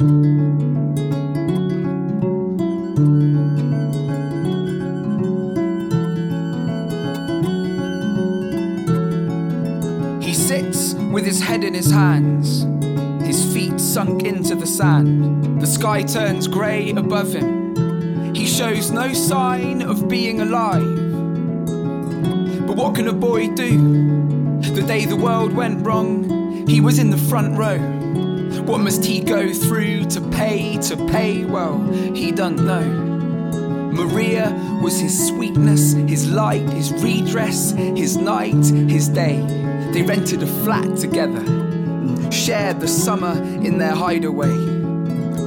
He sits with his head in his hands, his feet sunk into the sand. The sky turns grey above him. He shows no sign of being alive. But what can a boy do? The day the world went wrong, he was in the front row. What must he go through to pay, to pay? Well, he don't know. Maria was his sweetness, his light, his redress, his night, his day. They rented a flat together, shared the summer in their hideaway.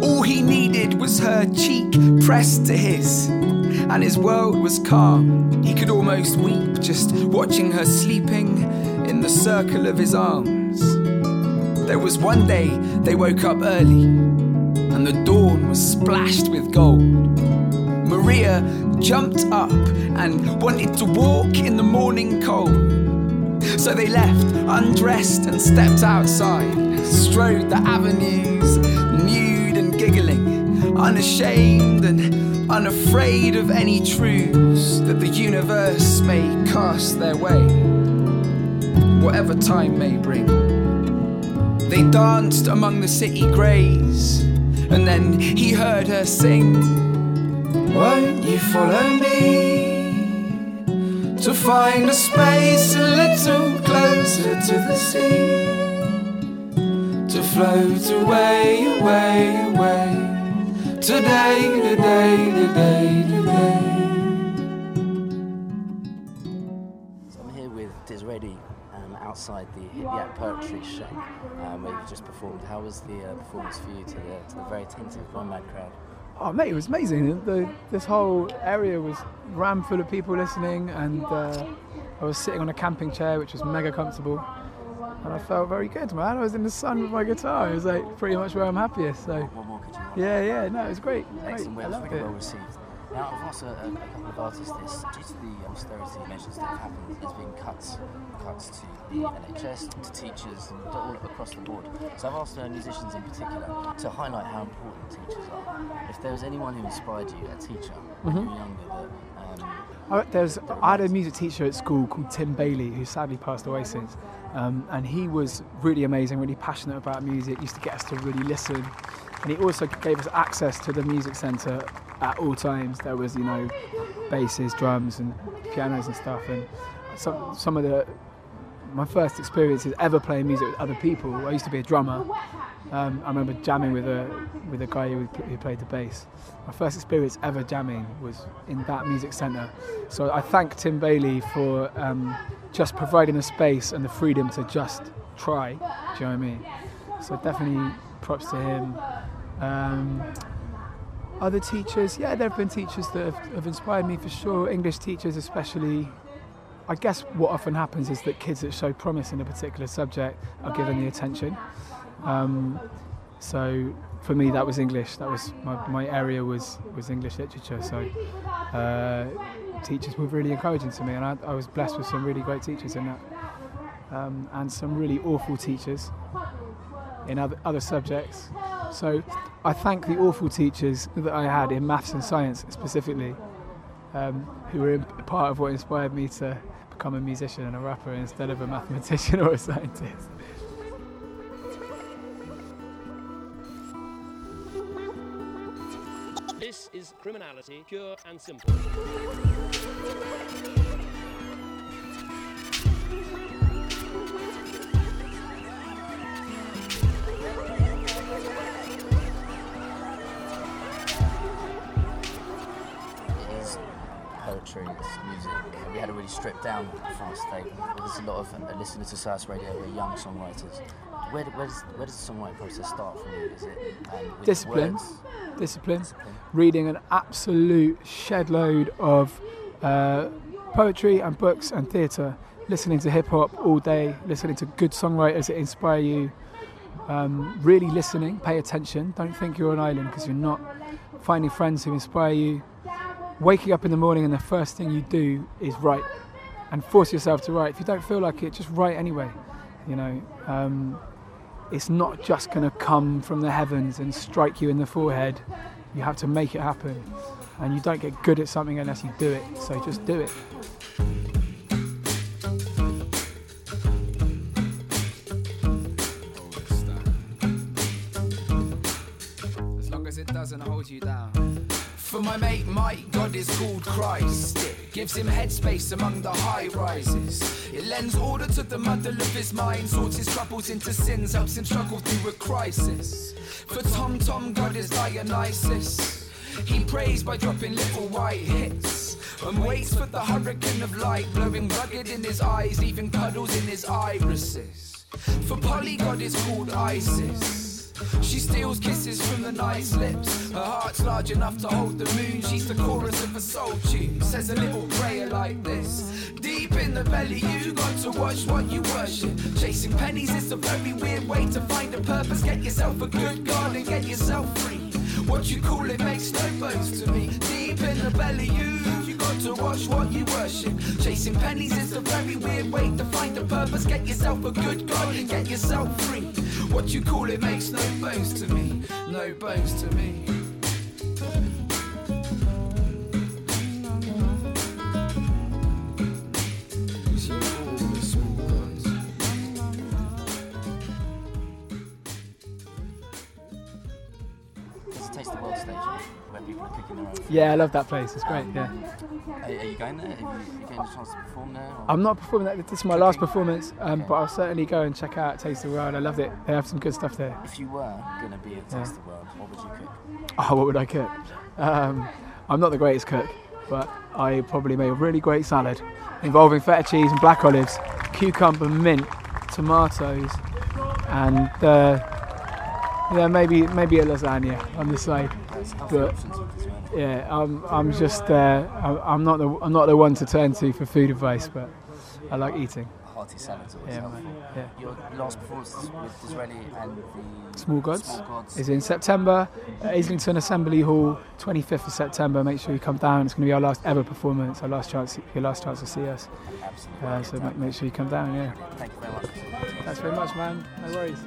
All he needed was her cheek pressed to his, and his world was calm. He could almost weep just watching her sleeping in the circle of his arms. There was one day they woke up early, and the dawn was splashed with gold. Maria jumped up and wanted to walk in the morning cold. So they left, undressed, and stepped outside, strode the avenues, nude and giggling, unashamed and unafraid of any truths that the universe may cast their way, whatever time may bring. They danced among the city greys, and then he heard her sing. Won't you follow me to find a space a little closer to the sea? To float away, away, away. Today, today, today, today. Outside the Hip Poetry Show um, where you've just performed. How was the uh, performance for you to the, to the very attentive one man crowd? Oh, mate, it was amazing. The, this whole area was rammed full of people listening, and uh, I was sitting on a camping chair, which was mega comfortable, and I felt very good, man. I was in the sun with my guitar. It was like pretty much where I'm happiest. So, What more could you yeah, yeah, no, it was great. great. Excellent, I loved it. well received. Now, I've asked a, a, a couple of artists this. Due to the austerity measures that have happened, there's been cuts, cuts to the NHS, to teachers, and to all across the board. So I've asked uh, musicians in particular to highlight how important teachers are. If there was anyone who inspired you, a teacher, when Mm-hmm. you were younger, that um, I, there's, I had a music teacher at school called Tim Bailey, who sadly passed away since. Um, and he was really amazing, really passionate about music, used to get us to really listen. And he also gave us access to the music centre at all times. There was, you know, basses, drums, and pianos and stuff. And some, some of the, my first experiences ever playing music with other people, I used to be a drummer. Um, I remember jamming with a with a guy who, who played the bass. My first experience ever jamming was in that music centre. So I thank Tim Bailey for um, just providing the space and the freedom to just try. Do you know what I mean? So definitely props to him. Um, other teachers, yeah, there have been teachers that have, have inspired me for sure. English teachers, especially. I guess what often happens is that kids that show promise in a particular subject are given the attention. Um, so for me, that was English. That was my, my area was was English literature. So uh, teachers were really encouraging to me, and I, I was blessed with some really great teachers in that, um, and some really awful teachers in other other subjects. So I thank the awful teachers that I had in maths and science specifically, um, who were part of what inspired me to become a musician and a rapper instead of a mathematician or a scientist. This is criminality, pure and simple. Poetry, it's music. We had a really stripped down performance today. There's a lot of uh, listeners to South Radio who are young songwriters. Where, where, does, where does the songwriting process start for you? Is it um, Discipline. Discipline. Discipline. reading an absolute shed load of uh, poetry and books and theatre, listening to hip hop all day, listening to good songwriters that inspire you, um, really listening, pay attention. Don't think you're an island because you're not. Finding friends who inspire you, waking up in the morning and the first thing you do is write and force yourself to write. If you don't feel like it, just write anyway. You know, um, it's not just going to come from the heavens and strike you in the forehead. You have to make it happen. And you don't get good at something unless you do it. So just do it. As long as it doesn't hold you down. For my mate Mike, God is called Christ. Gives him headspace among the high rises. It lends order to the muddle of his mind, sorts his troubles into sins, helps him struggle through a crisis. For Tom Tom, God is Dionysus. He prays by dropping little white hits. And waits for the hurricane of light, blowing rugged in his eyes, leaving puddles in his irises. For Polly, God is called Isis. She steals kisses from the night's lips. Her heart's large enough to hold the moon. She's the chorus of a soul tune. Says a little prayer like this. Deep in the belly, you got to watch what you worship. Chasing pennies is a very weird way to find a purpose. Get yourself a good God and get yourself free. What you call it makes no bones to me. Deep in the belly, you you got to watch what you worship. Chasing pennies is a very weird way to find a purpose. Get yourself a good God and get yourself free. What you call it makes no bones to me. No bones to me. People are cooking their own food. Yeah, I love that place. It's great. Yeah. Are, are you going there? Have you, you getting a chance to perform there? Or? I'm not performing that. This is my last performance, um, but I'll certainly go and check out Taste the World. I loved it. They have some good stuff there. If you were going to be at Taste the World, what would you cook? Oh, what would I cook? Um, I'm not the greatest cook, but I probably made a really great salad involving feta cheese and black olives, cucumber, mint, tomatoes, and uh, yeah, maybe maybe a lasagna on the side. But- options as well. Yeah, I'm, I'm just uh, I'm- not the I'm not the one to turn to for food advice, but I like eating. Hearty salads always Yeah. Yeah. Your last performance with Disraeli and the Small Gods, Small Gods. is in September at Islington Assembly Hall, 25th of September. Make sure you come down. It's going to be our last ever performance, our last chance, your last chance to see us. Absolutely. Uh, so make, make sure you come down. Yeah. Thank you very much. for talking to us. Thanks very much, man. No worries.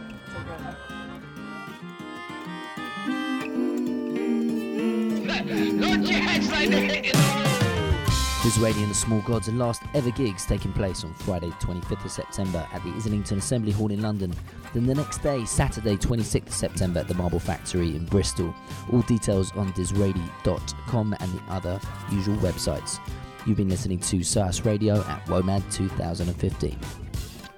Disraeli and the Small Gods' are last ever gigs taking place on Friday 25th of September at the Islington Assembly Hall in London. Then the next day, Saturday 26th of September at the Marble Factory in Bristol. All details on disraeli.com and the other usual websites. You've been listening to SARS Radio at WOMAD 2015.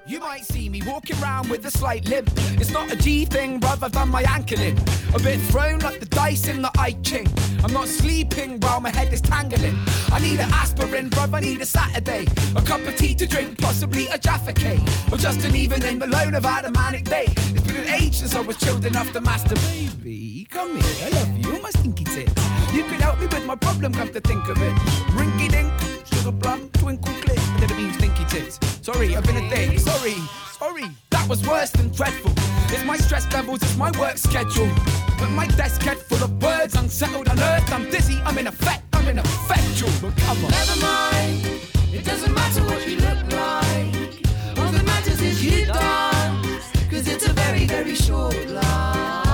You might see me walking around with a slight limp. It's not a G thing, I've done my ankle in. A bit thrown like the dice in the I Ching. I'm not sleeping while my head is tangling. I need an aspirin, bruv, I need a Saturday. A cup of tea to drink, possibly a Jaffa cake. Or just an evening alone, I've had a manic day. It's been an age since I was chilled enough to master. Baby, come here, I love you, my stinky tits. You can help me with my problem, come to think of it. Rinky dink, sugar plum, twinkle click. I didn't mean stinky tits. Sorry, I've been a dick. Sorry, sorry. That was worse than dreadful. It's my stress levels, it's my work schedule. But my desk head full of words, unsettled, unearthed. I'm dizzy, I'm in effect, I'm in effectual. But come on. Never mind, it doesn't matter what you look like. All that matters is you dance, cause it's a very, very short life.